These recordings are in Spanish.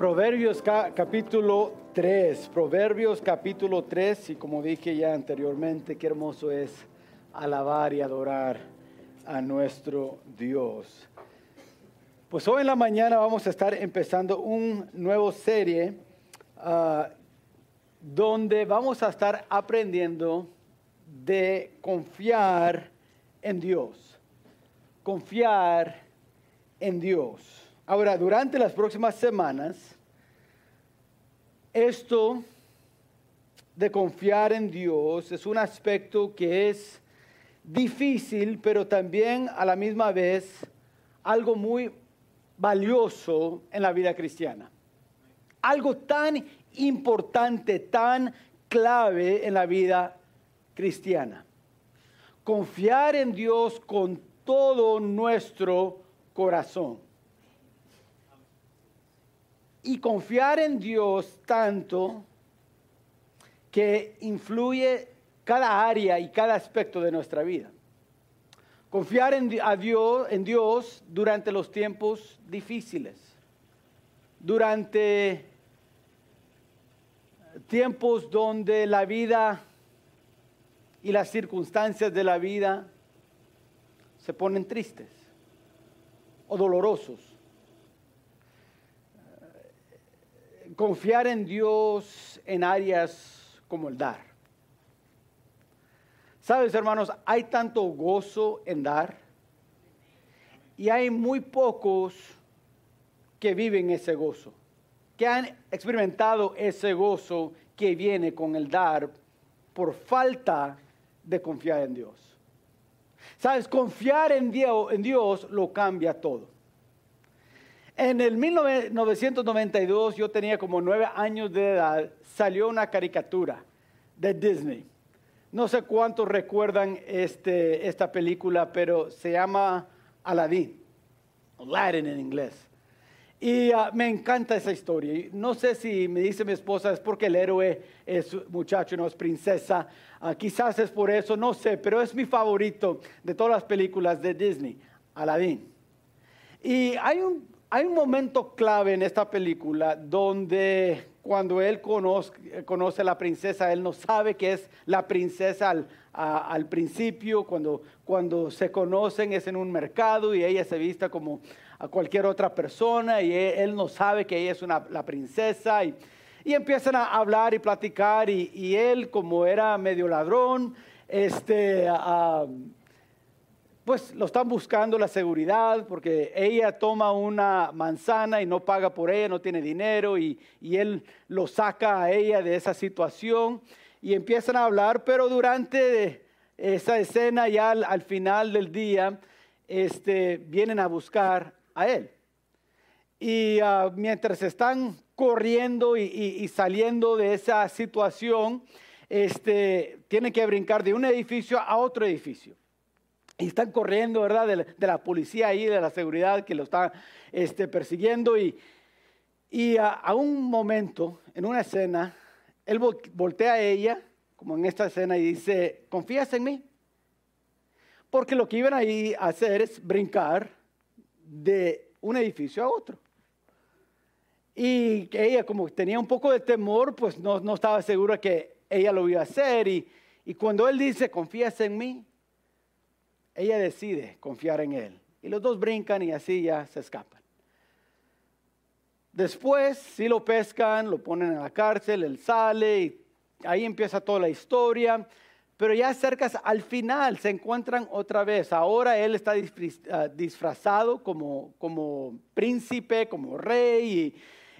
Proverbios capítulo 3, Proverbios capítulo 3, y como dije ya anteriormente, qué hermoso es alabar y adorar a nuestro Dios. Pues hoy en la mañana vamos a estar empezando un nuevo serie ah, donde vamos a estar aprendiendo de confiar en Dios. Confiar en Dios. Ahora, durante las próximas semanas, esto de confiar en Dios es un aspecto que es difícil, pero también a la misma vez algo muy valioso en la vida cristiana. Algo tan importante, tan clave en la vida cristiana. Confiar en Dios con todo nuestro corazón y confiar en Dios tanto que influye cada área y cada aspecto de nuestra vida. Confiar en, Dios, en Dios durante los tiempos difíciles, durante tiempos donde la vida y las circunstancias de la vida se ponen tristes o dolorosos confiar en Dios en áreas como el dar. Sabes, hermanos, hay tanto gozo en dar y hay muy pocos que viven ese gozo, que han experimentado ese gozo que viene con el dar por falta de confiar en Dios. Sabes, confiar en Dios, en Dios lo cambia todo. En el 1992, yo tenía como nueve años de edad, salió una caricatura de Disney. No sé cuántos recuerdan este, esta película, pero se llama Aladdin, Aladdin en inglés. Y ah, me encanta esa historia. No sé si me dice mi esposa es porque el héroe es muchacho, no es princesa. Ah, quizás es por eso, no sé, pero es mi favorito de todas las películas de Disney, Aladdin. Y hay un hay un momento clave en esta película donde cuando él conoce, conoce a la princesa, él no sabe que es la princesa al, principio, cuando, cuando se conocen es en un mercado y ella se vista como a cualquier otra persona y él, no sabe que ella es una, la princesa y, empiezan a hablar y platicar y, él como era medio ladrón, este pues lo están buscando la seguridad porque ella toma una manzana y no paga por ella, no tiene dinero y, él lo saca a ella de esa situación y empiezan a hablar, pero durante esa escena ya al, final del día este, vienen a buscar a él. Y ah, mientras están corriendo y, saliendo de esa situación, este, tienen que brincar de un edificio a otro edificio. Y están corriendo, ¿verdad? De, la policía ahí, de la seguridad que lo está este, persiguiendo. Y, y a, un momento, en una escena, él voltea a ella, como en esta escena, y dice, ¿confías en mí? Porque lo que iban ahí a hacer es brincar de un edificio a otro. Y ella, como tenía un poco de temor, pues no, no estaba segura que ella lo iba a hacer. Y, y cuando él dice, ¿confías en mí? Ella decide confiar en él. Y los dos brincan y así ya se escapan. Después, si lo pescan, lo ponen en la cárcel, él sale y ahí empieza toda la historia. Pero ya cerca al final se encuentran otra vez. Ahora él está ah, disfrazado como, como príncipe, como rey,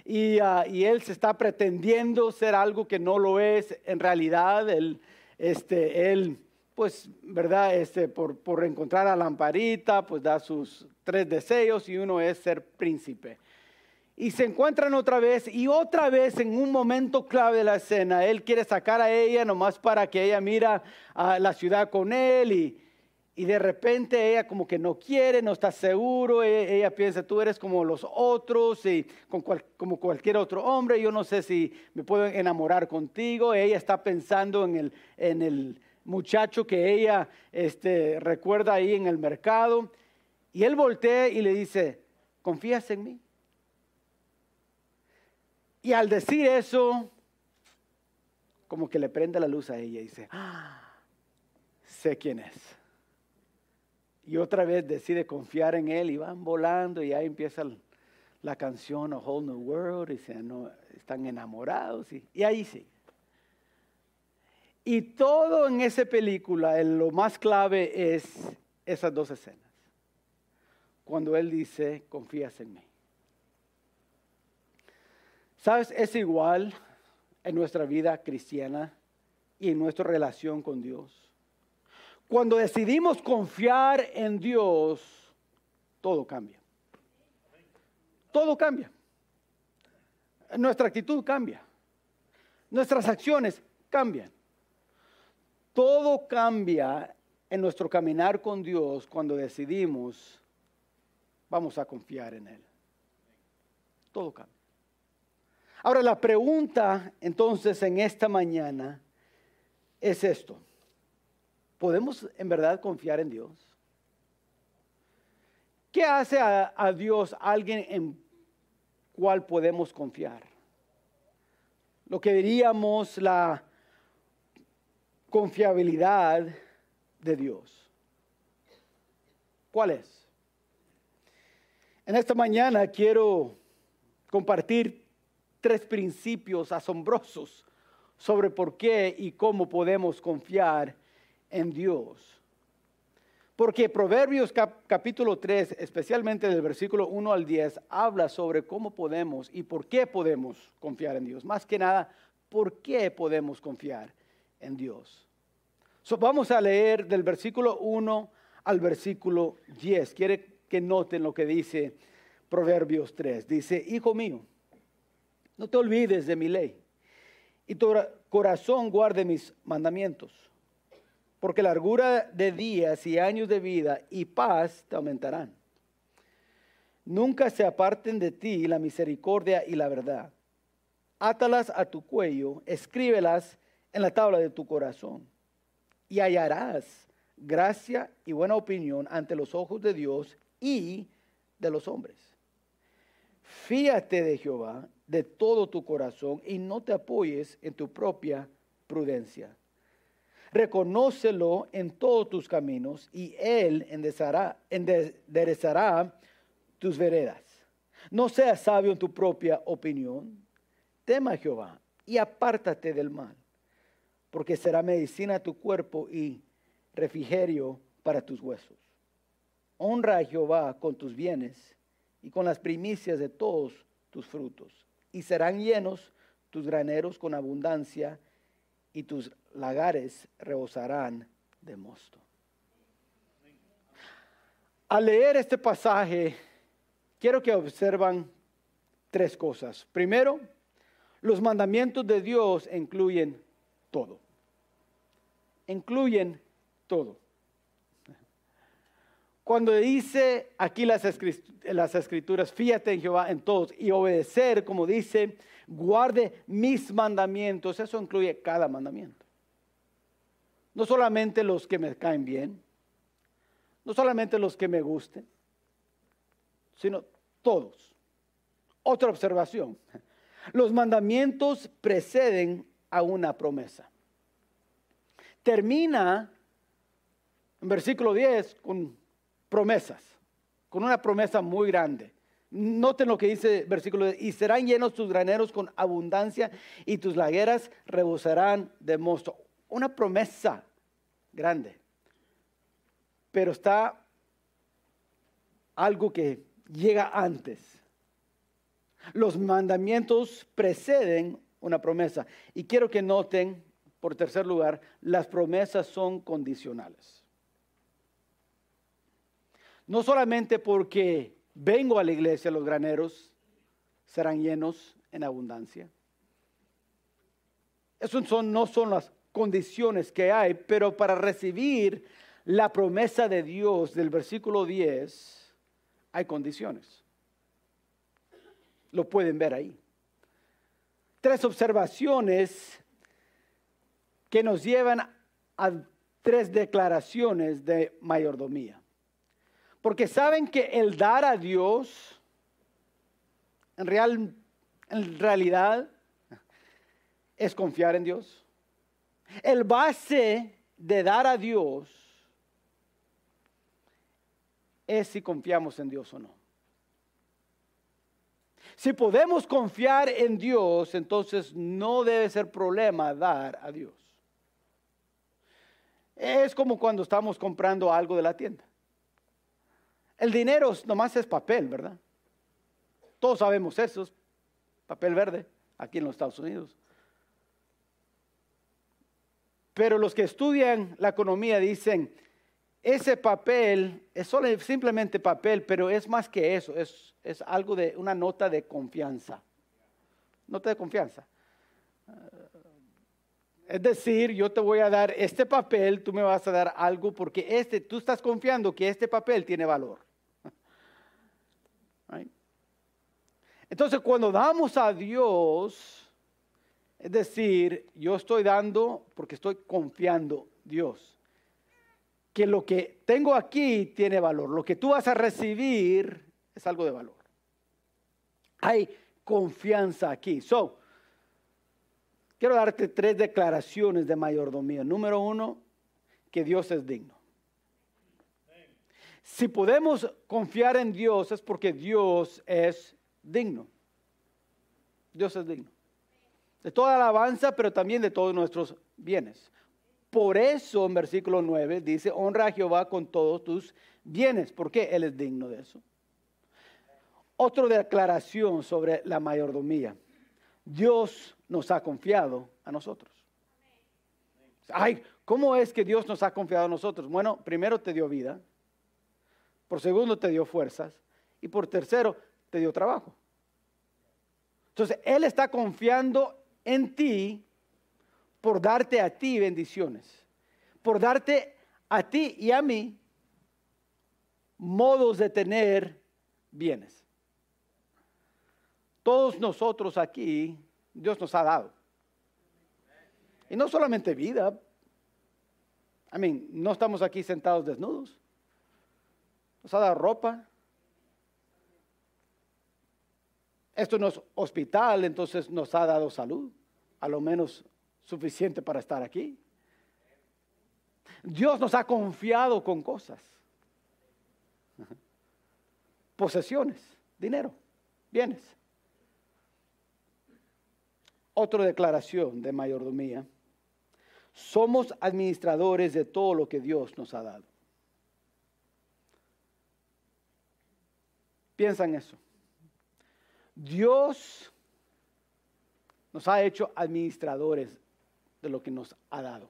y, ah, y, él se está pretendiendo ser algo que no lo es. En realidad, él, este, él pues, ¿verdad? Este, por, por encontrar a Lamparita, pues da sus tres deseos y uno es ser príncipe. Y se encuentran otra vez y otra vez en un momento clave de la escena, él quiere sacar a ella nomás para que ella mira a la ciudad con él y, y de repente ella como que no quiere, no está seguro, e, ella, piensa, tú eres como los otros y como cualquier otro hombre, yo no sé si me puedo enamorar contigo, ella está pensando en el, en el muchacho que ella este, recuerda ahí en el mercado. Y él voltea y le dice, ¿confías en mí? Y al decir eso, como que le prende la luz a ella y dice, ah, sé quién es. Y otra vez decide confiar en él y van volando y ahí empieza la canción A Whole New World y se, no, están enamorados y, y ahí sí. Y todo en esa película, lo más clave es esas dos escenas. Cuando él dice, confías en mí. ¿Sabes? Es igual en nuestra vida cristiana y en nuestra relación con Dios. Cuando decidimos confiar en Dios, todo cambia. Todo cambia. Nuestra actitud cambia. Nuestras acciones cambian. Todo cambia en nuestro caminar con Dios cuando decidimos, vamos a confiar en Él. Todo cambia. Ahora la pregunta entonces en esta mañana es esto. ¿Podemos en verdad confiar en Dios? ¿Qué hace a, Dios alguien en cual podemos confiar? Lo que diríamos la confiabilidad de Dios. ¿Cuál es? En esta mañana quiero compartir tres principios asombrosos sobre por qué y cómo podemos confiar en Dios. Porque Proverbios capítulo 3, especialmente del versículo 1 al 10, habla sobre cómo podemos y por qué podemos confiar en Dios. Más que nada, por qué podemos confiar en Dios. vamos a leer del versículo 1 al versículo 10. Quiere que noten lo que dice Proverbios 3. Dice, hijo mío, no te olvides de mi ley y tu corazón guarde mis mandamientos, porque largura de días y años de vida y paz te aumentarán. Nunca se aparten de ti la misericordia y la verdad. Átalas a tu cuello, escríbelas en la tabla de tu corazón y hallarás gracia y buena opinión ante los ojos de Dios y de los hombres. Fíate de Jehová de todo tu corazón y no te apoyes en tu propia prudencia. Reconócelo en todos tus caminos y Él enderezará tus veredas. No seas sabio en tu propia opinión. Tema a Jehová y apártate del mal porque será medicina a tu cuerpo y refrigerio para tus huesos. Honra a Jehová con tus bienes y con las primicias de todos tus frutos, y serán llenos tus graneros con abundancia, y tus lagares rebosarán de mosto. Al leer este pasaje, quiero que observan tres cosas. Primero, los mandamientos de Dios incluyen todo. Incluyen todo. Cuando dice aquí las, escrituras, fíjate en Jehová en todos y obedecer, como dice, guarde mis mandamientos, eso incluye cada mandamiento. No solamente los que me caen bien, no solamente los que me gusten, sino todos. Otra observación, los mandamientos preceden a una promesa termina en versículo 10 con promesas, con una promesa muy grande. Noten lo que dice versículo 10, y serán llenos tus graneros con abundancia y tus lagueras rebosarán de mosto. Una promesa grande. Pero está algo que llega antes. Los mandamientos preceden una promesa. Y quiero que noten por tercer lugar, las promesas son condicionales. No solamente porque vengo a la iglesia, los graneros serán llenos en abundancia. Esas no son las condiciones que hay, pero para recibir la promesa de Dios del versículo 10 hay condiciones. Lo pueden ver ahí. Tres observaciones que nos llevan a tres declaraciones de mayordomía. Porque saben que el dar a Dios, en, real, en realidad es confiar en Dios. El base de dar a Dios es si confiamos en Dios o no. Si podemos confiar en Dios, entonces no debe ser problema dar a Dios. Es como cuando estamos comprando algo de la tienda. El dinero nomás es papel, ¿verdad? Todos sabemos eso, papel verde, aquí en los Estados Unidos. Pero los que estudian la economía dicen, ese papel es solo, simplemente papel, pero es más que eso, es, es algo de una nota de confianza. Nota de confianza. Es decir, yo te voy a dar este papel, tú me vas a dar algo porque este, tú estás confiando que este papel tiene valor. Entonces, cuando damos a Dios, es decir, yo estoy dando porque estoy confiando Dios. Que lo que tengo aquí tiene valor. Lo que tú vas a recibir es algo de valor. Hay confianza aquí. So, quiero darte tres declaraciones de mayordomía. Número uno, que Dios es digno. Si podemos confiar en Dios es porque Dios es digno. Dios es digno. De toda alabanza, pero también de todos nuestros bienes. Por eso en versículo 9 dice, honra a Jehová con todos tus bienes, porque Él es digno de eso. Otra declaración sobre la mayordomía. Dios nos ha confiado a nosotros. Ay, ¿cómo es que Dios nos ha confiado a nosotros? Bueno, primero te dio vida, por segundo te dio fuerzas y por tercero te dio trabajo. Entonces, Él está confiando en ti por darte a ti bendiciones, por darte a ti y a mí modos de tener bienes. Todos nosotros aquí, Dios nos ha dado. Y no solamente vida. I mean, no estamos aquí sentados desnudos. Nos ha dado ropa, Esto no es hospital, entonces nos ha dado salud, a lo menos suficiente para estar aquí. Dios nos ha confiado con cosas, posesiones, dinero, bienes. Otra declaración de mayordomía. Somos administradores de todo lo que Dios nos ha dado. Piensa en eso. Dios nos ha hecho administradores de lo que nos ha dado.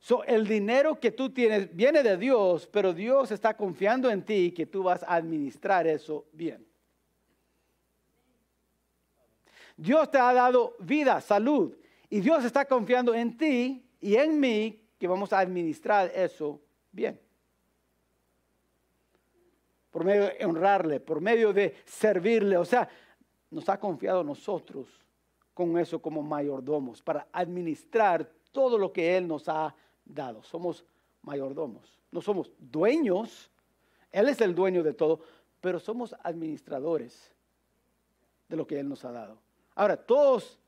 So, el dinero que tú tienes viene de Dios, pero Dios está confiando en ti que tú vas a administrar eso bien. Dios te ha dado vida, salud, y Dios está confiando en ti y en mí que vamos a administrar eso bien por medio de honrarle, por medio de servirle. O sea, nos ha confiado a nosotros con eso como mayordomos para administrar todo lo que Él nos ha dado. Somos mayordomos, no somos dueños, Él es el dueño de todo, pero somos administradores de lo que Él nos ha dado. Ahora, todos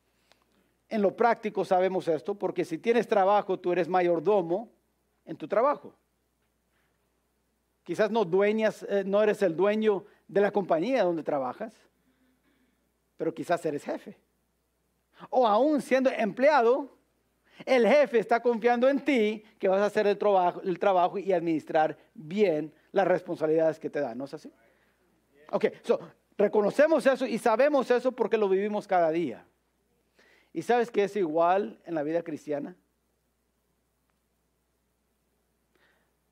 en lo práctico sabemos esto, porque si tienes trabajo, tú eres mayordomo en tu trabajo. Quizás no dueñas, eh, no eres el dueño de la compañía donde trabajas, pero quizás eres jefe. O aún siendo empleado, el jefe está confiando en ti que vas a hacer el trabajo, el trabajo y administrar bien las responsabilidades que te dan, ¿no es así? Ok, so, reconocemos eso y sabemos eso porque lo vivimos cada día. ¿Y sabes que es igual en la vida cristiana?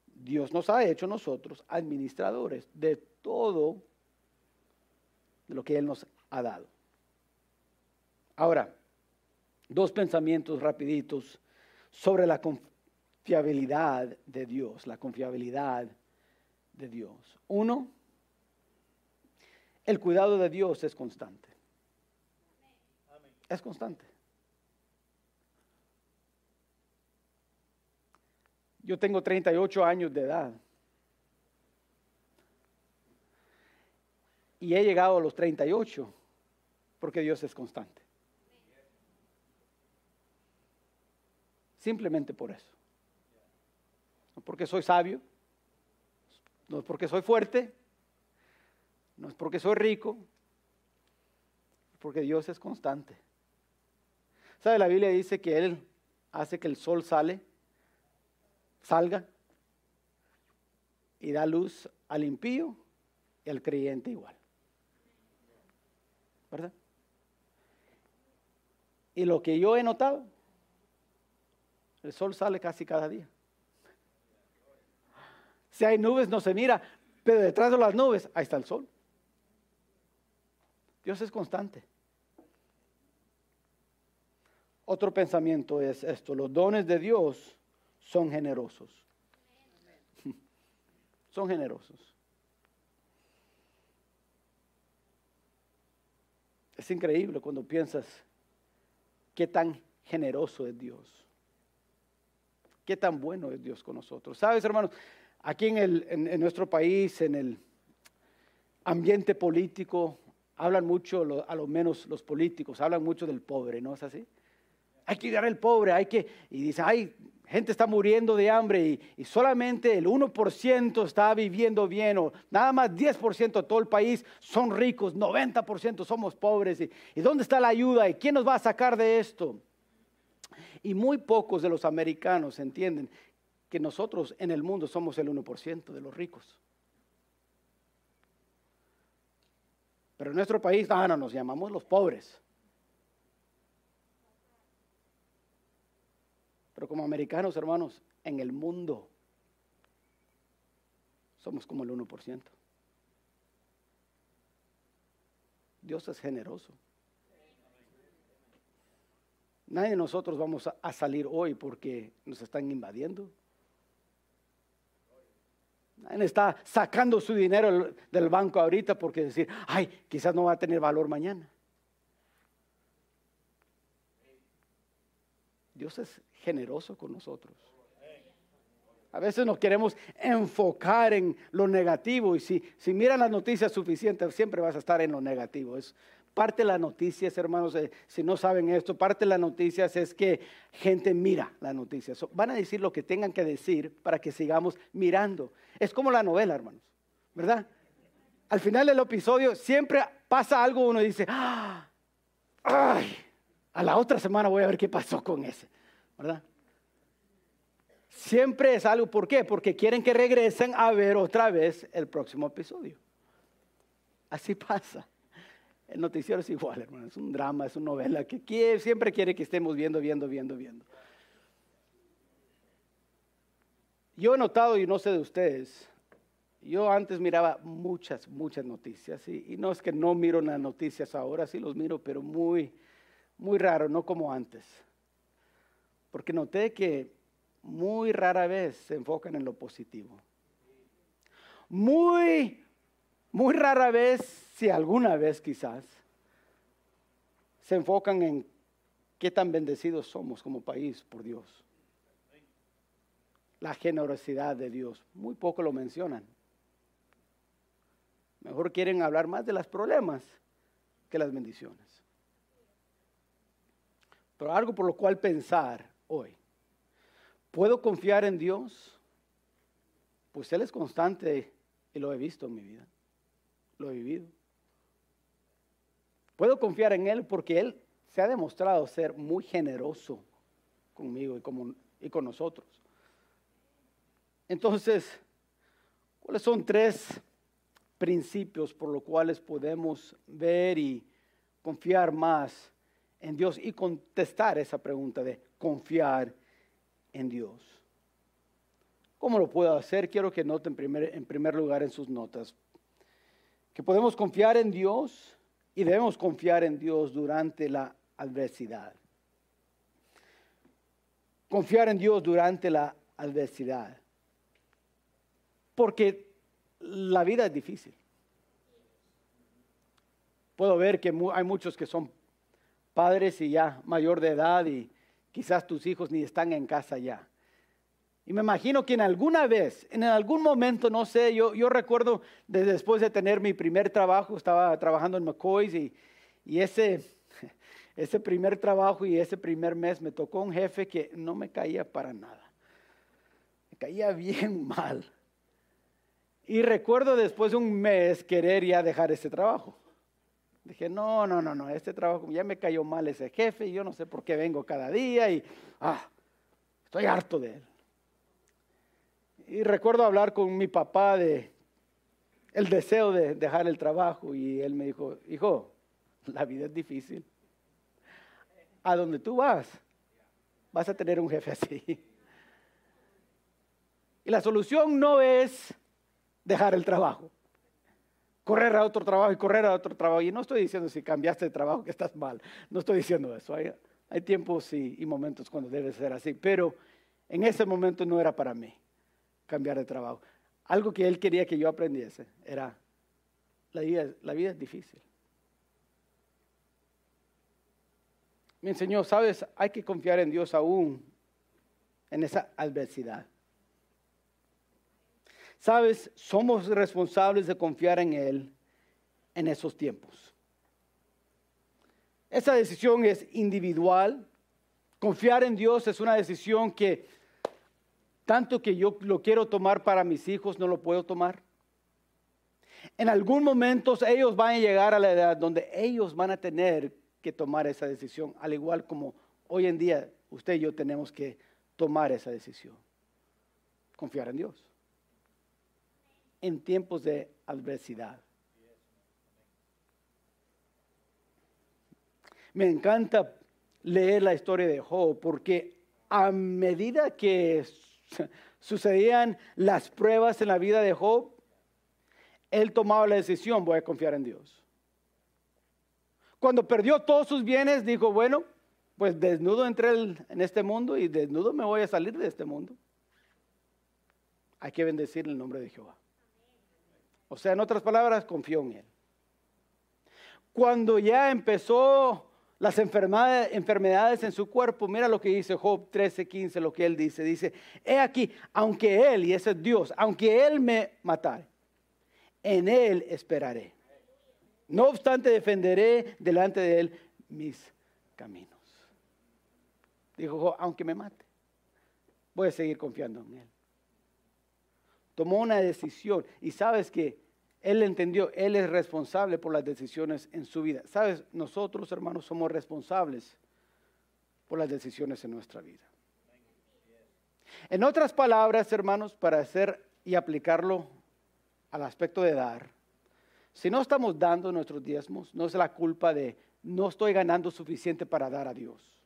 Dios nos ha hecho nosotros administradores de todo lo que Él nos ha dado. Ahora, dos pensamientos rapiditos sobre la confiabilidad de Dios, la confiabilidad de Dios. Uno, el cuidado de Dios es constante. Es constante. Yo tengo 38 años de edad. Y he llegado a los 38 Porque Dios es constante. Simplemente por eso. No porque soy sabio, no es porque soy fuerte, no es porque soy rico, porque Dios es constante. ¿Sabe? La Biblia dice que Él hace que el sol sale, salga y da luz al impío y al creyente igual. ¿Verdad? Y lo que yo he notado, el sol sale casi cada día. Si hay nubes no se mira, pero detrás de las nubes ahí está el sol. Dios es constante. Otro pensamiento es esto, los dones de Dios son generosos. Son generosos. Es increíble cuando piensas qué tan generoso es Dios. Qué tan bueno es Dios con nosotros. Sabes, hermanos, aquí en, el, en, nuestro país, en el ambiente político, hablan mucho, a lo menos los políticos, hablan mucho del pobre, ¿no es así? Hay que ayudar al pobre, hay que, y dice, ay, gente está muriendo de hambre y, solamente el 1% está viviendo bien, o nada más 10% de todo el país son ricos, 90% somos pobres. ¿Y dónde está la ayuda? ¿Y quién nos va a sacar de esto? Y muy pocos de los americanos entienden que nosotros en el mundo somos el 1% de los ricos. Pero en nuestro país, no, no, nos llamamos los pobres. Pero como americanos, hermanos, en el mundo somos como el 1%. Dios es generoso. Nadie de nosotros vamos a, salir hoy porque nos están invadiendo. Nadie está sacando su dinero del banco ahorita porque decir, ay, quizás no va a tener valor mañana. Dios es generoso con nosotros. A veces nos queremos enfocar en lo negativo y si, si miran las noticias suficientes, siempre vas a estar en lo negativo. Es, Parte de las noticias, hermanos, eh, si no saben esto, parte de las noticias es que gente mira las noticias. van a decir lo que tengan que decir para que sigamos mirando. Es como la novela, hermanos, ¿verdad? Al final del episodio siempre pasa algo, uno dice, ¡Ah! ¡ay! A la otra semana voy a ver qué pasó con ese, ¿verdad? Siempre es algo, ¿por qué? Porque quieren que regresen a ver otra vez el próximo episodio. Así pasa. El noticiero es igual, hermano. Es un drama, es una novela que siempre quiere que estemos viendo, viendo, viendo, viendo. Yo he notado, y no sé de ustedes, yo antes miraba muchas, muchas noticias. Y, y no es que no miro las noticias ahora, sí los miro, pero muy, muy raro, no como antes. Porque noté que muy rara vez se enfocan en lo positivo. Muy muy rara vez, si alguna vez quizás, se enfocan en qué tan bendecidos somos como país por Dios. La generosidad de Dios. Muy poco lo mencionan. Mejor quieren hablar más de los problemas que las bendiciones. Pero algo por lo cual pensar hoy. ¿Puedo confiar en Dios? Pues Él es constante y lo he visto en mi vida lo he vivido. Puedo confiar en Él porque Él se ha demostrado ser muy generoso conmigo y, con nosotros. Entonces, ¿cuáles son tres principios por los cuales podemos ver y confiar más en Dios y contestar esa pregunta de confiar en Dios? ¿Cómo lo puedo hacer? Quiero que noten en primer lugar en sus notas que podemos confiar en Dios y debemos confiar en Dios durante la adversidad. Confiar en Dios durante la adversidad. Porque la vida es difícil. Puedo ver que hay muchos que son padres y ya mayor de edad y quizás tus hijos ni están en casa ya. Y me imagino que en alguna vez, en algún momento, no sé, yo, yo recuerdo después de tener mi primer trabajo, estaba trabajando en McCoy's y, Y ese, ese primer trabajo y ese primer mes me tocó un jefe que no me caía para nada. Me caía bien mal. Y recuerdo después de un mes querer ya dejar ese trabajo. Dije, no, no, no, no, este trabajo ya me cayó mal ese jefe y yo no sé por qué vengo cada día y ah, estoy harto de él. Y recuerdo hablar con mi papá de el deseo de dejar el trabajo y él me dijo, hijo, la vida es difícil. A donde tú vas, vas a tener un jefe así. Y la solución no es dejar el trabajo, correr a otro trabajo y correr a otro trabajo. Y no estoy diciendo si cambiaste de trabajo que estás mal, no estoy diciendo eso. Hay, tiempos y, y momentos cuando debe ser así, pero en ese momento no era para mí cambiar de trabajo. Algo que él quería que yo aprendiese era, la vida, la vida es difícil. Me enseñó, sabes, hay que confiar en Dios aún en esa adversidad. Sabes, somos responsables de confiar en Él en esos tiempos. Esa decisión es individual. Confiar en Dios es una decisión que tanto que yo lo quiero tomar para mis hijos, no lo puedo tomar. En algún momento ellos van a llegar a la edad donde ellos van a tener que tomar esa decisión, al igual como hoy en día usted y yo tenemos que tomar esa decisión. Confiar en Dios. En tiempos de adversidad. Me encanta leer la historia de Job porque a medida que sucedían las pruebas en la vida de Job, él tomaba la decisión, voy a confiar en Dios. Cuando perdió todos sus bienes, dijo, bueno, pues desnudo entré en este mundo y desnudo me voy a salir de este mundo. Hay que bendecir el nombre de Jehová. O sea, en otras palabras, confió en Él. Cuando ya empezó las enfermedades, en su cuerpo. Mira lo que dice Job 13, 15, lo que él dice. Dice, he aquí, aunque él, y ese es Dios, aunque él me matare, en él esperaré. No obstante, defenderé delante de él mis caminos. Dijo Job, aunque me mate, voy a seguir confiando en él. Tomó una decisión y sabes que él entendió, Él es responsable por las decisiones en su vida. Sabes, nosotros hermanos somos responsables por las decisiones en nuestra vida. En otras palabras, hermanos, para hacer y aplicarlo al aspecto de dar, si no estamos dando nuestros diezmos, no es la culpa de no estoy ganando suficiente para dar a Dios.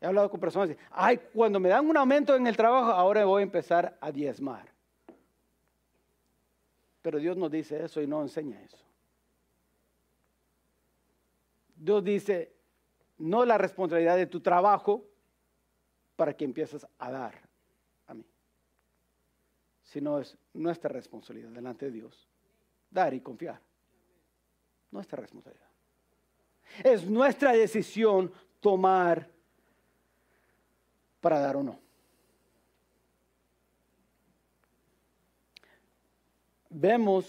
He hablado con personas, ay, cuando me dan un aumento en el trabajo, ahora voy a empezar a diezmar. Pero Dios nos dice eso y no enseña eso. Dios dice, no la responsabilidad de tu trabajo para que empieces a dar a mí, sino es nuestra responsabilidad delante de Dios, dar y confiar. Nuestra responsabilidad. Es nuestra decisión tomar para dar o no. Vemos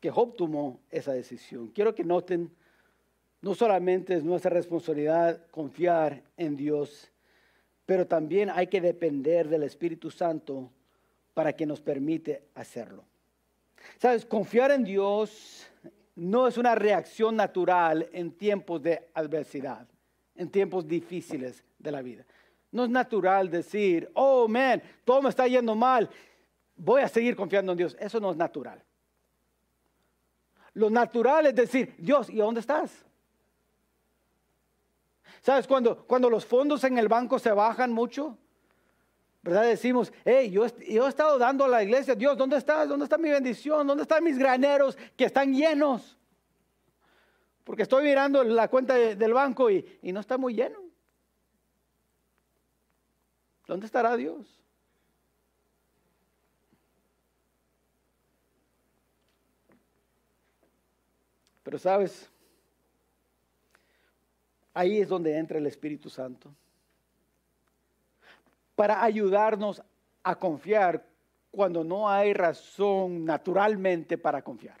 que Job tomó esa decisión. Quiero que noten, no solamente es nuestra responsabilidad confiar en Dios, pero también hay que depender del Espíritu Santo para que nos permite hacerlo. Sabes, confiar en Dios no es una reacción natural en tiempos de adversidad, en tiempos difíciles de la vida. No es natural decir, oh, man, todo me está yendo mal voy a seguir confiando en Dios. Eso no es natural. Lo natural es decir, Dios, ¿y dónde estás? ¿Sabes? Cuando, cuando los fondos en el banco se bajan mucho, ¿verdad? Decimos, hey, yo, he estado dando a la iglesia, Dios, ¿dónde estás? ¿Dónde está mi bendición? ¿Dónde están mis graneros que están llenos? Porque estoy mirando la cuenta del banco y, y no está muy lleno. ¿Dónde estará Dios? Pero sabes, ahí es donde entra el Espíritu Santo. Para ayudarnos a confiar cuando no hay razón naturalmente para confiar.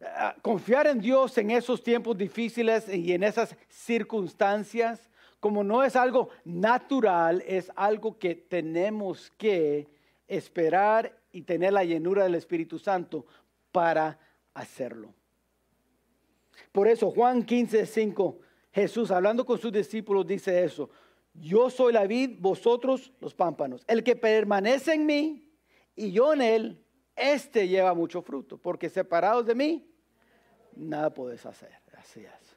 Ah, confiar en Dios en esos tiempos difíciles y en esas circunstancias, como no es algo natural, es algo que tenemos que esperar y tener la llenura del Espíritu Santo para hacerlo. Por eso Juan 15, 5, Jesús hablando con sus discípulos dice eso, yo soy la vid, vosotros los pámpanos. El que permanece en mí y yo en él, este lleva mucho fruto, porque separados de mí, nada puedes hacer. Así es.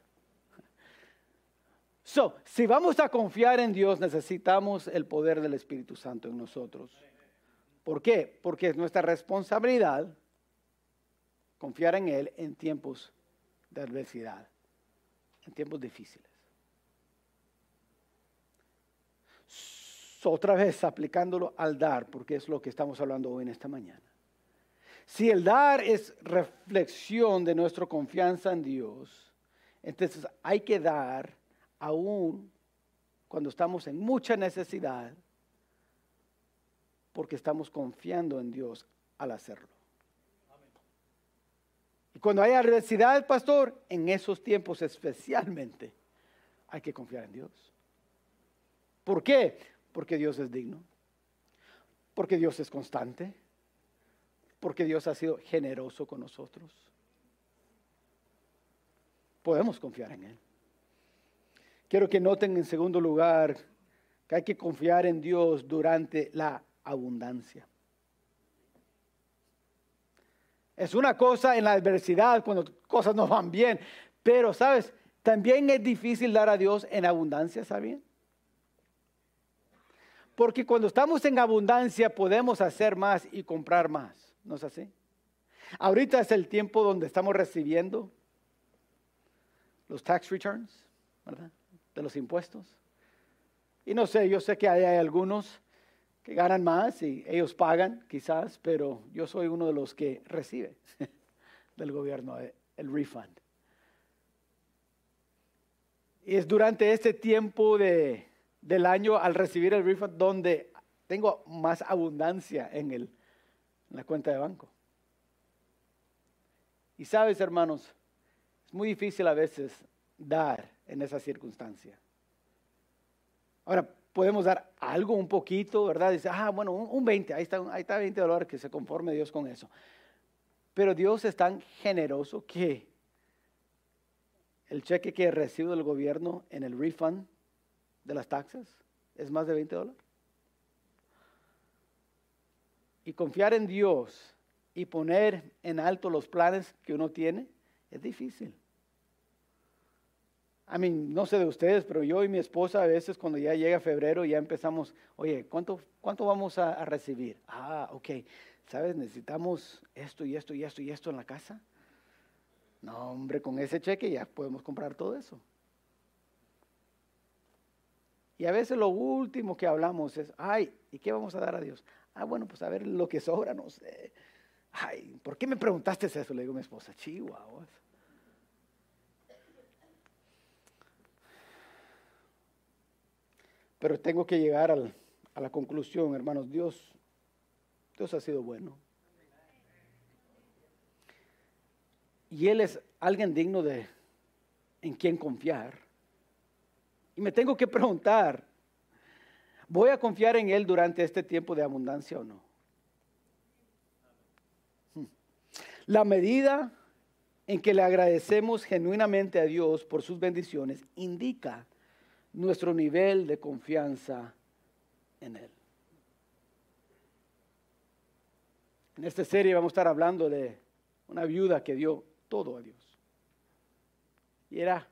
So, si vamos a confiar en Dios, necesitamos el poder del Espíritu Santo en nosotros. ¿Por qué? Porque es nuestra responsabilidad confiar en Él en tiempos de adversidad, en tiempos difíciles. otra vez aplicándolo al dar, porque es lo que estamos hablando hoy en esta mañana. Si el dar es reflexión de nuestra confianza en Dios, entonces hay que dar aún cuando estamos en mucha necesidad, porque estamos confiando en Dios al hacerlo. Y cuando hay adversidad, pastor, en esos tiempos especialmente hay que confiar en Dios. ¿Por qué? Porque Dios es digno. Porque Dios es constante. Porque Dios ha sido generoso con nosotros. Podemos confiar en Él. Quiero que noten en segundo lugar que hay que confiar en Dios durante la abundancia. Es una cosa en la adversidad, cuando cosas no van bien, pero sabes, también es difícil dar a Dios en abundancia, ¿saben? Porque cuando estamos en abundancia podemos hacer más y comprar más, ¿no es así? Ahorita es el tiempo donde estamos recibiendo los tax returns, ¿verdad? De los impuestos. Y no sé, yo sé que hay, algunos que ganan más y ellos pagan quizás, pero yo soy uno de los que recibe del gobierno el refund. Y es durante este tiempo de, del año al recibir el refund donde tengo más abundancia en, el, en la cuenta de banco. Y sabes, hermanos, es muy difícil a veces dar en esa circunstancia. Ahora, podemos dar algo, un poquito, ¿verdad? Dice, ah, bueno, un, 20, ahí está, ahí está 20 dólares, que se conforme Dios con eso. Pero Dios es tan generoso que el cheque que recibo del gobierno en el refund de las taxas es más de 20 dólares. Y confiar en Dios y poner en alto los planes que uno tiene es difícil. A mí, no sé de ustedes, pero yo y mi esposa a veces cuando ya llega febrero ya empezamos, oye, ¿cuánto, cuánto vamos a, recibir? Ah, ok, ¿sabes? Necesitamos esto y esto y esto y esto en la casa. No, hombre, con ese cheque ya podemos comprar todo eso. Y a veces lo último que hablamos es, ay, ¿y qué vamos a dar a Dios? Ah, bueno, pues a ver lo que sobra, no sé. Ay, ¿por qué me preguntaste eso? Le digo a mi esposa, chihuahua. Pero tengo que llegar a la conclusión, hermanos, Dios, Dios ha sido bueno. Y Él es alguien digno de en quien confiar. Y me tengo que preguntar, ¿voy a confiar en Él durante este tiempo de abundancia o no? Hmm. La medida en que le agradecemos genuinamente a Dios por sus bendiciones indica nuestro nivel de confianza en Él. En esta serie vamos a estar hablando de una viuda que dio todo a Dios. Y era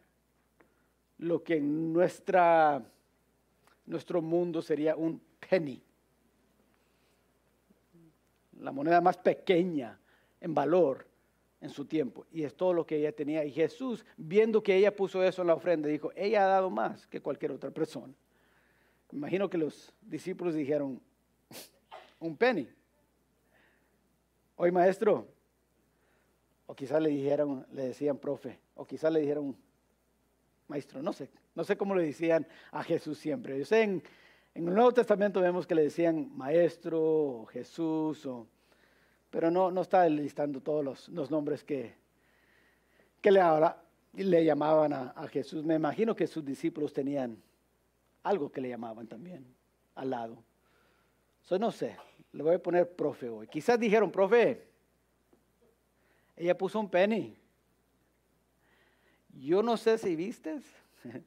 lo que en nuestra, nuestro mundo sería un penny, la moneda más pequeña en valor en su tiempo. Y es todo lo que ella tenía. Y Jesús, viendo que ella puso eso en la ofrenda, dijo, ella ha dado más que cualquier otra persona. Imagino que los discípulos dijeron, un penny. Hoy maestro, o quizás le dijeron, le decían profe, o quizás le dijeron maestro, no sé, no sé cómo le decían a Jesús siempre. Yo sé, en, el Nuevo Testamento vemos que le decían maestro o Jesús, o, pero no, no está listando todos los, nombres que, que le, ahora, le llamaban a, a Jesús. Me imagino que sus discípulos tenían algo que le llamaban también al lado. So, no sé, le voy a poner profe hoy. Quizás dijeron, profe, ella puso un penny. Yo no sé si vistes,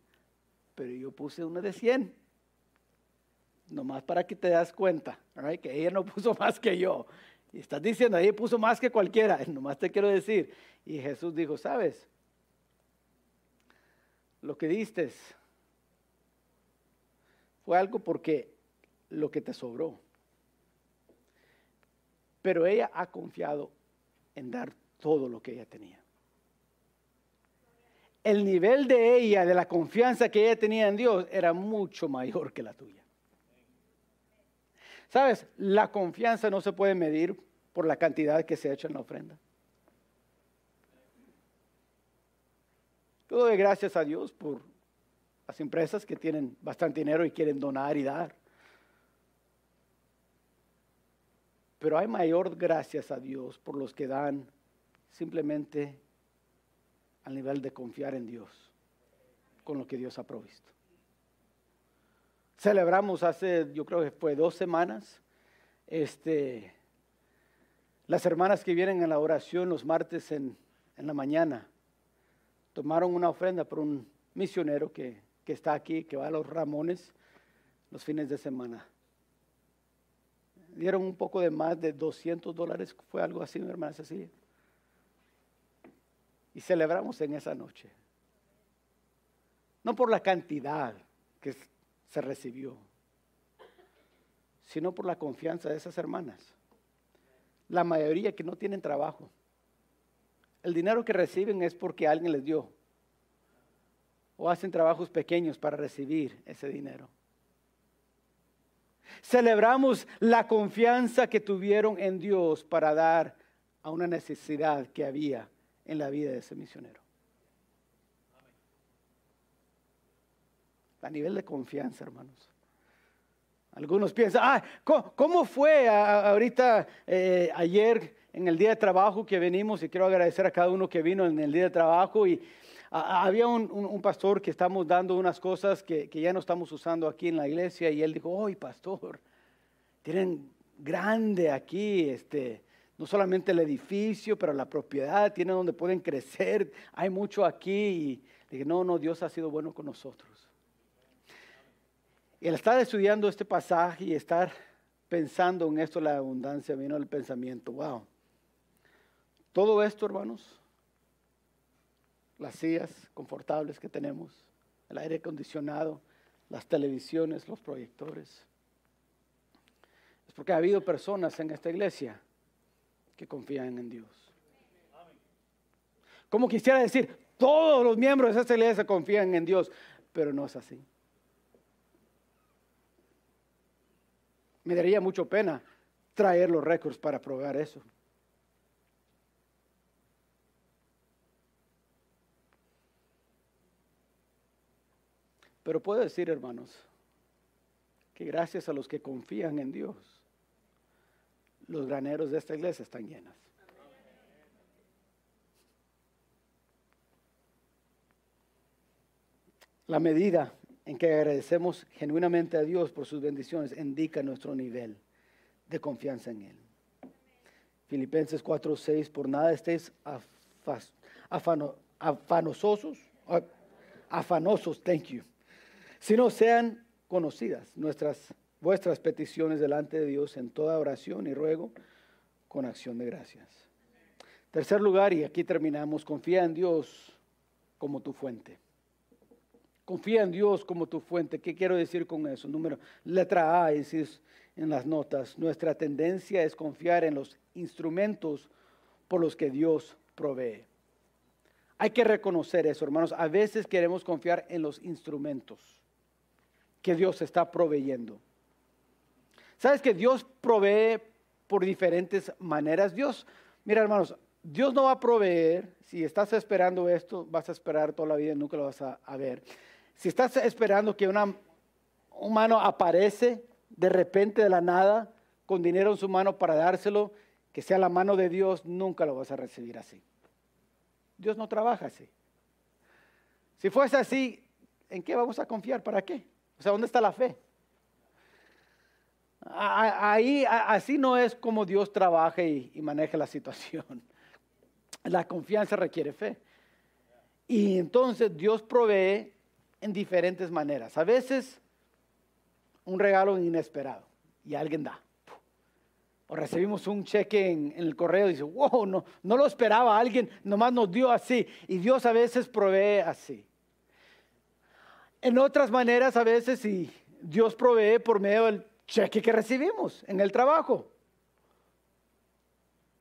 pero yo puse uno de 100. Nomás para que te das cuenta, que ella no puso más que yo. Y estás diciendo, ella puso más que cualquiera. Nomás te quiero decir. Y Jesús dijo, ¿sabes? Lo que diste fue algo porque lo que te sobró. Pero ella ha confiado en dar todo lo que ella tenía. El nivel de ella, de la confianza que ella tenía en Dios, era mucho mayor que la tuya. ¿Sabes? La confianza no se puede medir por la cantidad que se ha hecho en la ofrenda. Yo doy gracias a Dios por las empresas que tienen bastante dinero y quieren donar y dar. Pero hay mayor gracias a Dios por los que dan simplemente al nivel de confiar en Dios con lo que Dios ha provisto. Celebramos hace, yo creo que fue dos semanas, este, las hermanas que vienen a la oración los martes en, en la mañana tomaron una ofrenda por un misionero que, que está aquí, que va a los Ramones los fines de semana. Dieron un poco de más de 200 dólares, fue algo así, mi hermana Cecilia. Y celebramos en esa noche. No por la cantidad que se recibió, sino por la confianza de esas hermanas. La mayoría que no tienen trabajo. El dinero que reciben es porque alguien les dio. O hacen trabajos pequeños para recibir ese dinero. Celebramos la confianza que tuvieron en Dios para dar a una necesidad que había en la vida de ese misionero. A nivel de confianza, hermanos. Algunos piensan, ah, ¿cómo, fue ahorita, eh, ayer, en el día de trabajo que venimos? Y quiero agradecer a cada uno que vino en el día de trabajo. Y había un, pastor que estamos dando unas cosas que, ya no estamos usando aquí en la iglesia. Y él dijo, ¡ay, pastor! Tienen grande aquí, este, no solamente el edificio, pero la propiedad, tienen donde pueden crecer, hay mucho aquí. Y dije, no, no, Dios ha sido bueno con nosotros. Y al estar estudiando este pasaje y estar pensando en esto, la abundancia, vino el pensamiento, wow. Todo esto, hermanos, las sillas confortables que tenemos, el aire acondicionado, las televisiones, los proyectores, es porque ha habido personas en esta iglesia que confían en Dios. Como quisiera decir, todos los miembros de esta iglesia confían en Dios, pero no es así. Me daría mucho pena traer los récords para probar eso. Pero puedo decir, hermanos, que gracias a los que confían en Dios, los graneros de esta iglesia están llenas. La medida en que agradecemos genuinamente a Dios por sus bendiciones indica nuestro nivel de confianza en Él. Filipenses 4:6, por nada estéis afanosos, afanosos, thank you, sino sean conocidas nuestras vuestras peticiones delante de Dios en toda oración y ruego con acción de gracias. Tercer lugar, y aquí terminamos, confía en Dios como tu fuente. Confía en Dios como tu fuente. ¿Qué quiero decir con eso? Número, letra A, es en las notas. Nuestra tendencia es confiar en los instrumentos por los que Dios provee. Hay que reconocer eso, hermanos. A veces queremos confiar en los instrumentos que Dios está proveyendo. ¿Sabes que Dios provee por diferentes maneras? Dios, mira hermanos, Dios no va a proveer, si estás esperando esto, vas a esperar toda la vida y nunca lo vas a, ver. Si estás esperando que una, un mano aparece de repente de la nada, con dinero en su mano para dárselo, que sea la mano de Dios, nunca lo vas a recibir así. Dios no trabaja así. Si fuese así, ¿en qué vamos a confiar? ¿Para qué? O sea, ¿dónde está la fe? Ahí, así no es como Dios trabaja y, y maneja la situación. La confianza requiere fe. Y entonces Dios provee en diferentes maneras. A veces un regalo inesperado y alguien da. O recibimos un cheque en, el correo y dice, wow, no, no lo esperaba alguien, nomás nos dio así. Y Dios a veces provee así. En otras maneras, a veces sí, Dios provee por medio del cheque que recibimos en el trabajo.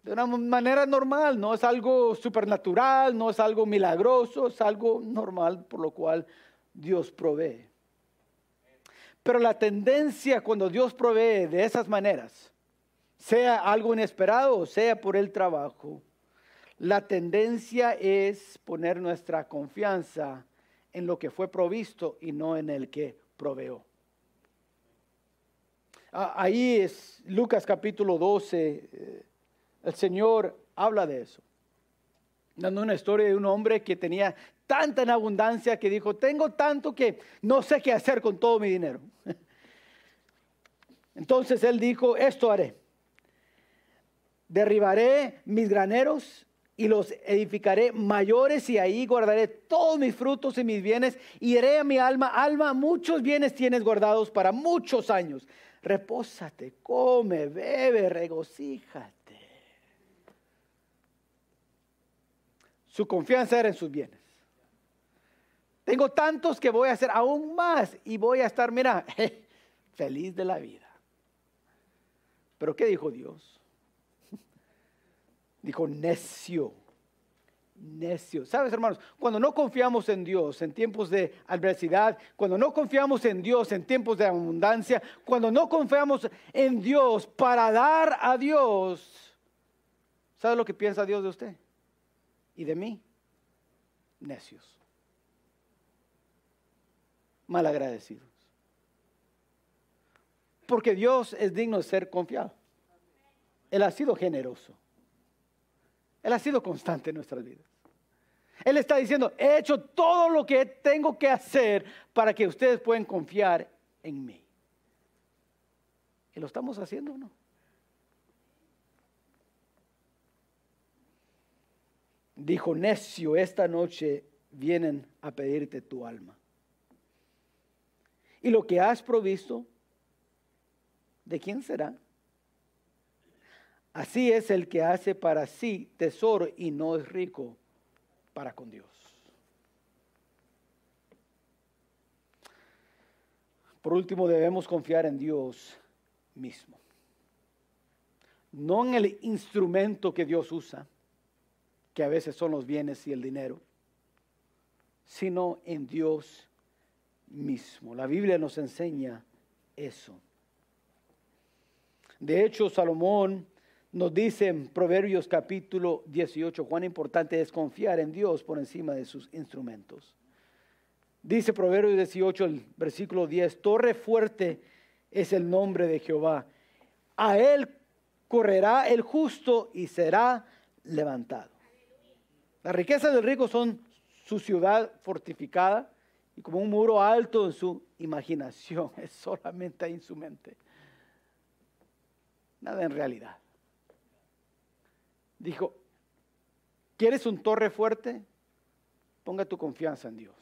De una manera normal, no es algo supernatural, no es algo milagroso, es algo normal por lo cual Dios provee. Pero la tendencia cuando Dios provee de esas maneras, sea algo inesperado o sea por el trabajo, la tendencia es poner nuestra confianza en lo que fue provisto y no en el que proveó. Ah, ahí es Lucas capítulo 12, eh, el Señor habla de eso, dando una historia de un hombre que tenía tanta en abundancia que dijo, tengo tanto que no sé qué hacer con todo mi dinero. Entonces él dijo, esto haré. Derribaré mis graneros y los edificaré mayores y ahí guardaré todos mis frutos y mis bienes y diré a mi alma, alma, muchos bienes tienes guardados para muchos años. Repósate, come, bebe, regocíjate. Su confianza era en sus bienes. Tengo tantos que voy a hacer aún más y voy a estar, mira, feliz de la vida. Pero ¿qué dijo Dios? Dijo necio, necio. ¿Sabes, hermanos? Cuando no confiamos en Dios en tiempos de adversidad, cuando no confiamos en Dios en tiempos de abundancia, cuando no confiamos en Dios para dar a Dios, ¿sabe lo que piensa Dios de usted? Y de mí, necios malagradecidos. Porque Dios es digno de ser confiado. Él ha sido generoso. Él ha sido constante en nuestras vidas. Él está diciendo, he hecho todo lo que tengo que hacer para que ustedes puedan confiar en mí. ¿Y lo estamos haciendo o no? Dijo, necio, esta noche vienen a pedirte tu alma. ¿Y lo que has provisto? ¿De quién será? Así es el que hace para sí tesoro y no es rico para con Dios. Por último, debemos confiar en Dios mismo. No en el instrumento que Dios usa, que a veces son los bienes y el dinero, sino en Dios mismo. La Biblia nos enseña eso. De hecho, Salomón nos dice en Proverbios capítulo 18 cuán importante es confiar en Dios por encima de sus instrumentos. Dice Proverbios 18, el versículo 10, torre fuerte es el nombre de Jehová. A él correrá el justo y será levantado. Las riquezas del rico son su ciudad fortificada, como un muro alto en su imaginación, es solamente en su mente. Nada en realidad. Dijo, ¿quieres un torre fuerte? Ponga tu confianza en Dios.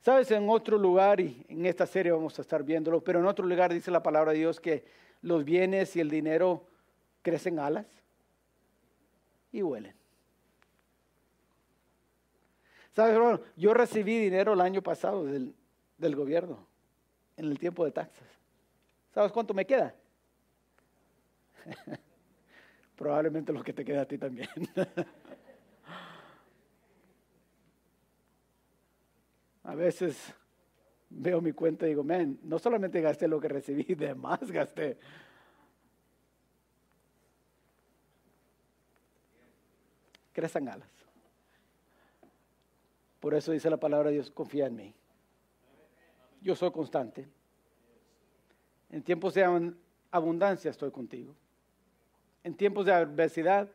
Sabes, en otro lugar, y en esta serie vamos a estar viéndolo, pero en otro lugar dice la palabra de Dios que los bienes y el dinero crecen alas y huelen. ¿Sabes, hermano? Yo recibí dinero el año pasado del, del gobierno, en el tiempo de taxas. ¿Sabes cuánto me queda? Probablemente lo que te queda a ti también. a veces veo mi cuenta y digo, man, no solamente gasté lo que recibí, de más gasté. Crecen alas. Por eso dice la palabra de Dios, confía en mí. Yo soy constante. En tiempos de abundancia estoy contigo. En tiempos de adversidad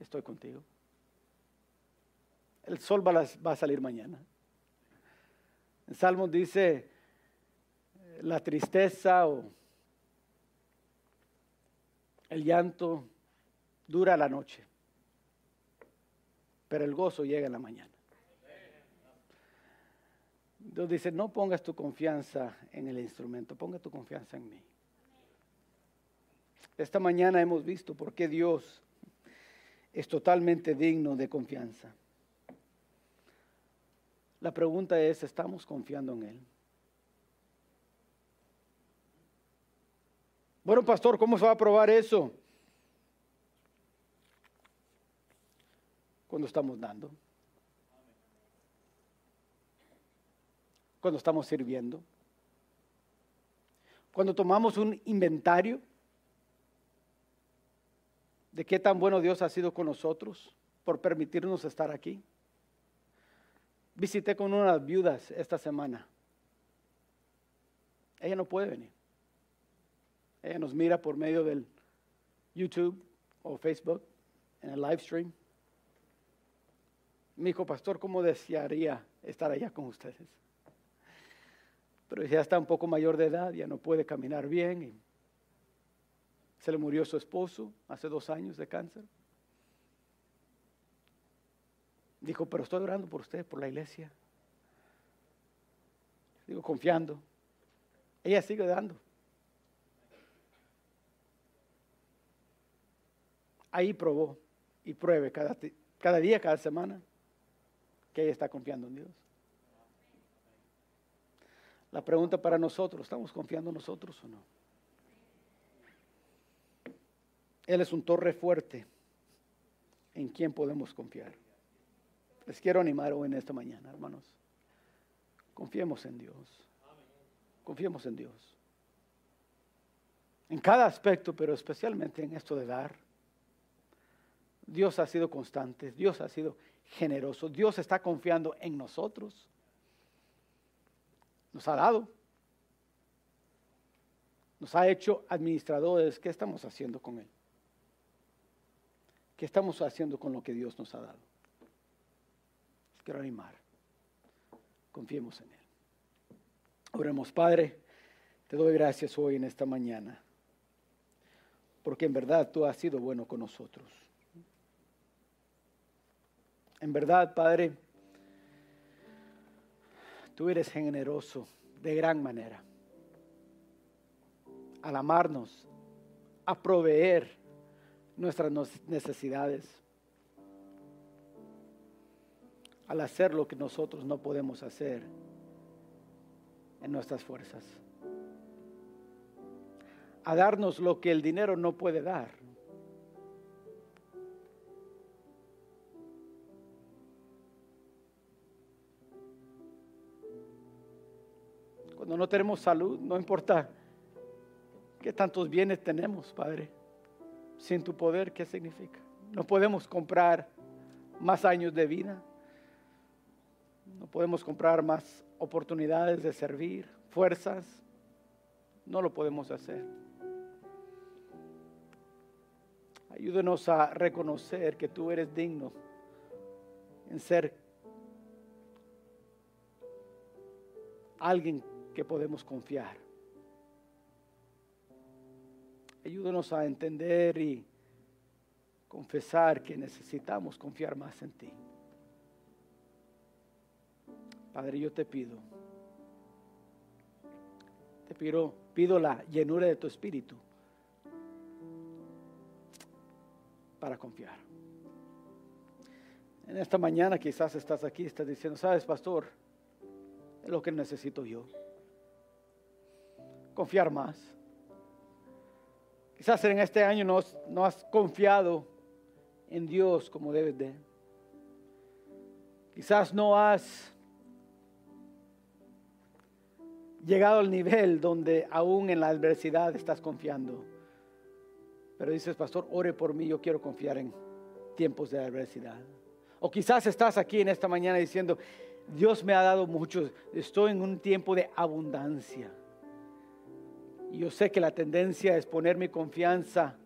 estoy contigo. El sol va a, salir mañana. En Salmos dice, la tristeza o el llanto dura la noche, pero el gozo llega en la mañana. Dios dice, no pongas tu confianza en el instrumento, ponga tu confianza en mí. Esta mañana hemos visto por qué Dios es totalmente digno de confianza. La pregunta es, ¿estamos confiando en Él? Bueno, pastor, ¿cómo se va a probar eso? Cuando estamos dando. Cuando estamos sirviendo. Cuando tomamos un inventario de qué tan bueno Dios ha sido con nosotros por permitirnos estar aquí. Visité con unas viudas esta semana. Ella no puede venir. Ella nos mira por medio del YouTube o Facebook en el live stream. Mi hijo pastor, ¿cómo desearía estar allá con ustedes? Pero ya está un poco mayor de edad, ya no puede caminar bien y se le murió su esposo hace dos años de cáncer. Dijo, pero estoy orando por usted, por la iglesia. Digo, confiando. Ella sigue dando. Ahí probó y pruebe cada, cada día, cada semana, que ella está confiando en Dios. La pregunta para nosotros, ¿estamos confiando en nosotros o no? Él es un torre fuerte en quien podemos confiar. Les quiero animar hoy en esta mañana, hermanos. Confiemos en Dios. Confiemos en Dios. En cada aspecto, pero especialmente en esto de dar. Dios ha sido constante, Dios ha sido generoso, Dios está confiando en nosotros. Nos ha dado. Nos ha hecho administradores. ¿Qué estamos haciendo con Él? ¿Qué estamos haciendo con lo que Dios nos ha dado? quiero animar. Confiemos en Él. Oremos, Padre, te doy gracias hoy en esta mañana, porque en verdad tú has sido bueno con nosotros. En verdad, Padre, tú eres generoso de gran manera. Al amarnos, a proveer nuestras necesidades, al hacer lo que nosotros no podemos hacer en nuestras fuerzas, a darnos lo que el dinero no puede dar. Cuando no tenemos salud, no importa qué tantos bienes tenemos, Padre sin tu poder, ¿qué significa? No podemos comprar más años de vida. No podemos comprar más oportunidades de servir, fuerzas. No lo podemos hacer. Ayúdenos a reconocer que tú eres digno en ser alguien que podemos confiar. Ayúdanos a entender y confesar que necesitamos confiar más en ti. Padre, yo te pido, te pido, pido la llenura de tu espíritu para confiar. En esta mañana quizás estás aquí, estás diciendo, sabes, pastor, es lo que necesito yo. Confiar más. Quizás en este año no, has confiado en Dios como debes de. Quizás no has llegado al nivel donde aún en la adversidad estás confiando. Pero dices, pastor, ore por mí, yo quiero confiar en tiempos de adversidad. O quizás estás aquí en esta mañana diciendo, Dios me ha dado mucho, estoy en un tiempo de abundancia. Yo sé que la tendencia es poner mi confianza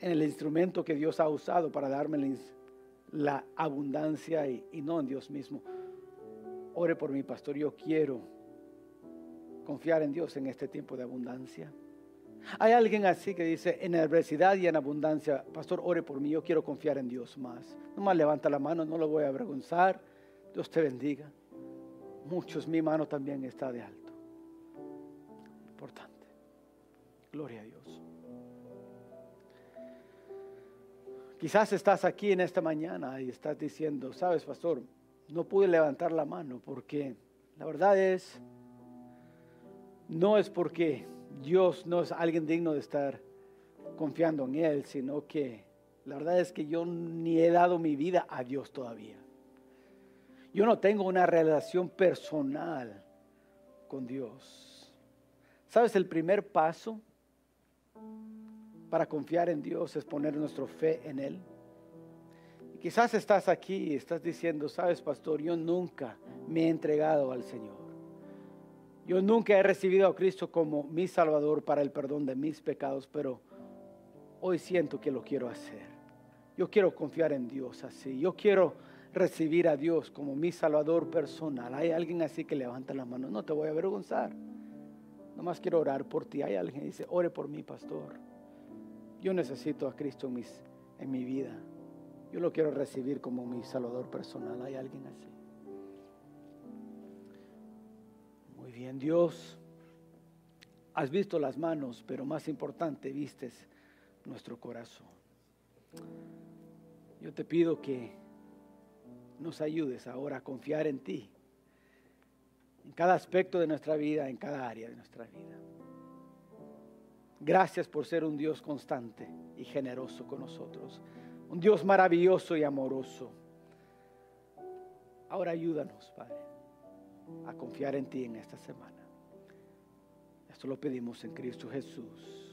en el instrumento que Dios ha usado para darme la abundancia y, y no en Dios mismo. Ore por mi pastor, yo quiero confiar en Dios en este tiempo de abundancia. Hay alguien así que dice, en adversidad y en abundancia, pastor, ore por mí, yo quiero confiar en Dios más. Nomás levanta la mano, no lo voy a avergonzar. Dios te bendiga. Muchos, mi mano también está de alto. Importante. Gloria a Dios. Quizás estás aquí en esta mañana y estás diciendo, sabes, pastor, no pude levantar la mano porque la verdad es, no es porque Dios no es alguien digno de estar confiando en Él, sino que la verdad es que yo ni he dado mi vida a Dios todavía. Yo no tengo una relación personal con Dios. ¿Sabes? El primer paso para confiar en Dios es poner nuestra fe en Él. Y quizás estás aquí y estás diciendo, sabes, pastor, yo nunca me he entregado al Señor. Yo nunca he recibido a Cristo como mi Salvador para el perdón de mis pecados, pero hoy siento que lo quiero hacer. Yo quiero confiar en Dios así. Yo quiero recibir a Dios como mi Salvador personal. Hay alguien así que levanta la mano. No te voy a avergonzar. Nomás quiero orar por ti. Hay alguien que dice, ore por mí, pastor. Yo necesito a Cristo en, en mi vida. Yo lo quiero recibir como mi Salvador personal. Hay alguien así. Muy bien, Dios, has visto las manos, pero más importante, vistes nuestro corazón. Yo te pido que nos ayudes ahora a confiar en ti, en cada aspecto de nuestra vida, en cada área de nuestra vida. Gracias por ser un Dios constante y generoso con nosotros, un Dios maravilloso y amoroso. Ahora ayúdanos, Padre a confiar en ti en esta semana. Esto lo pedimos en Cristo Jesús.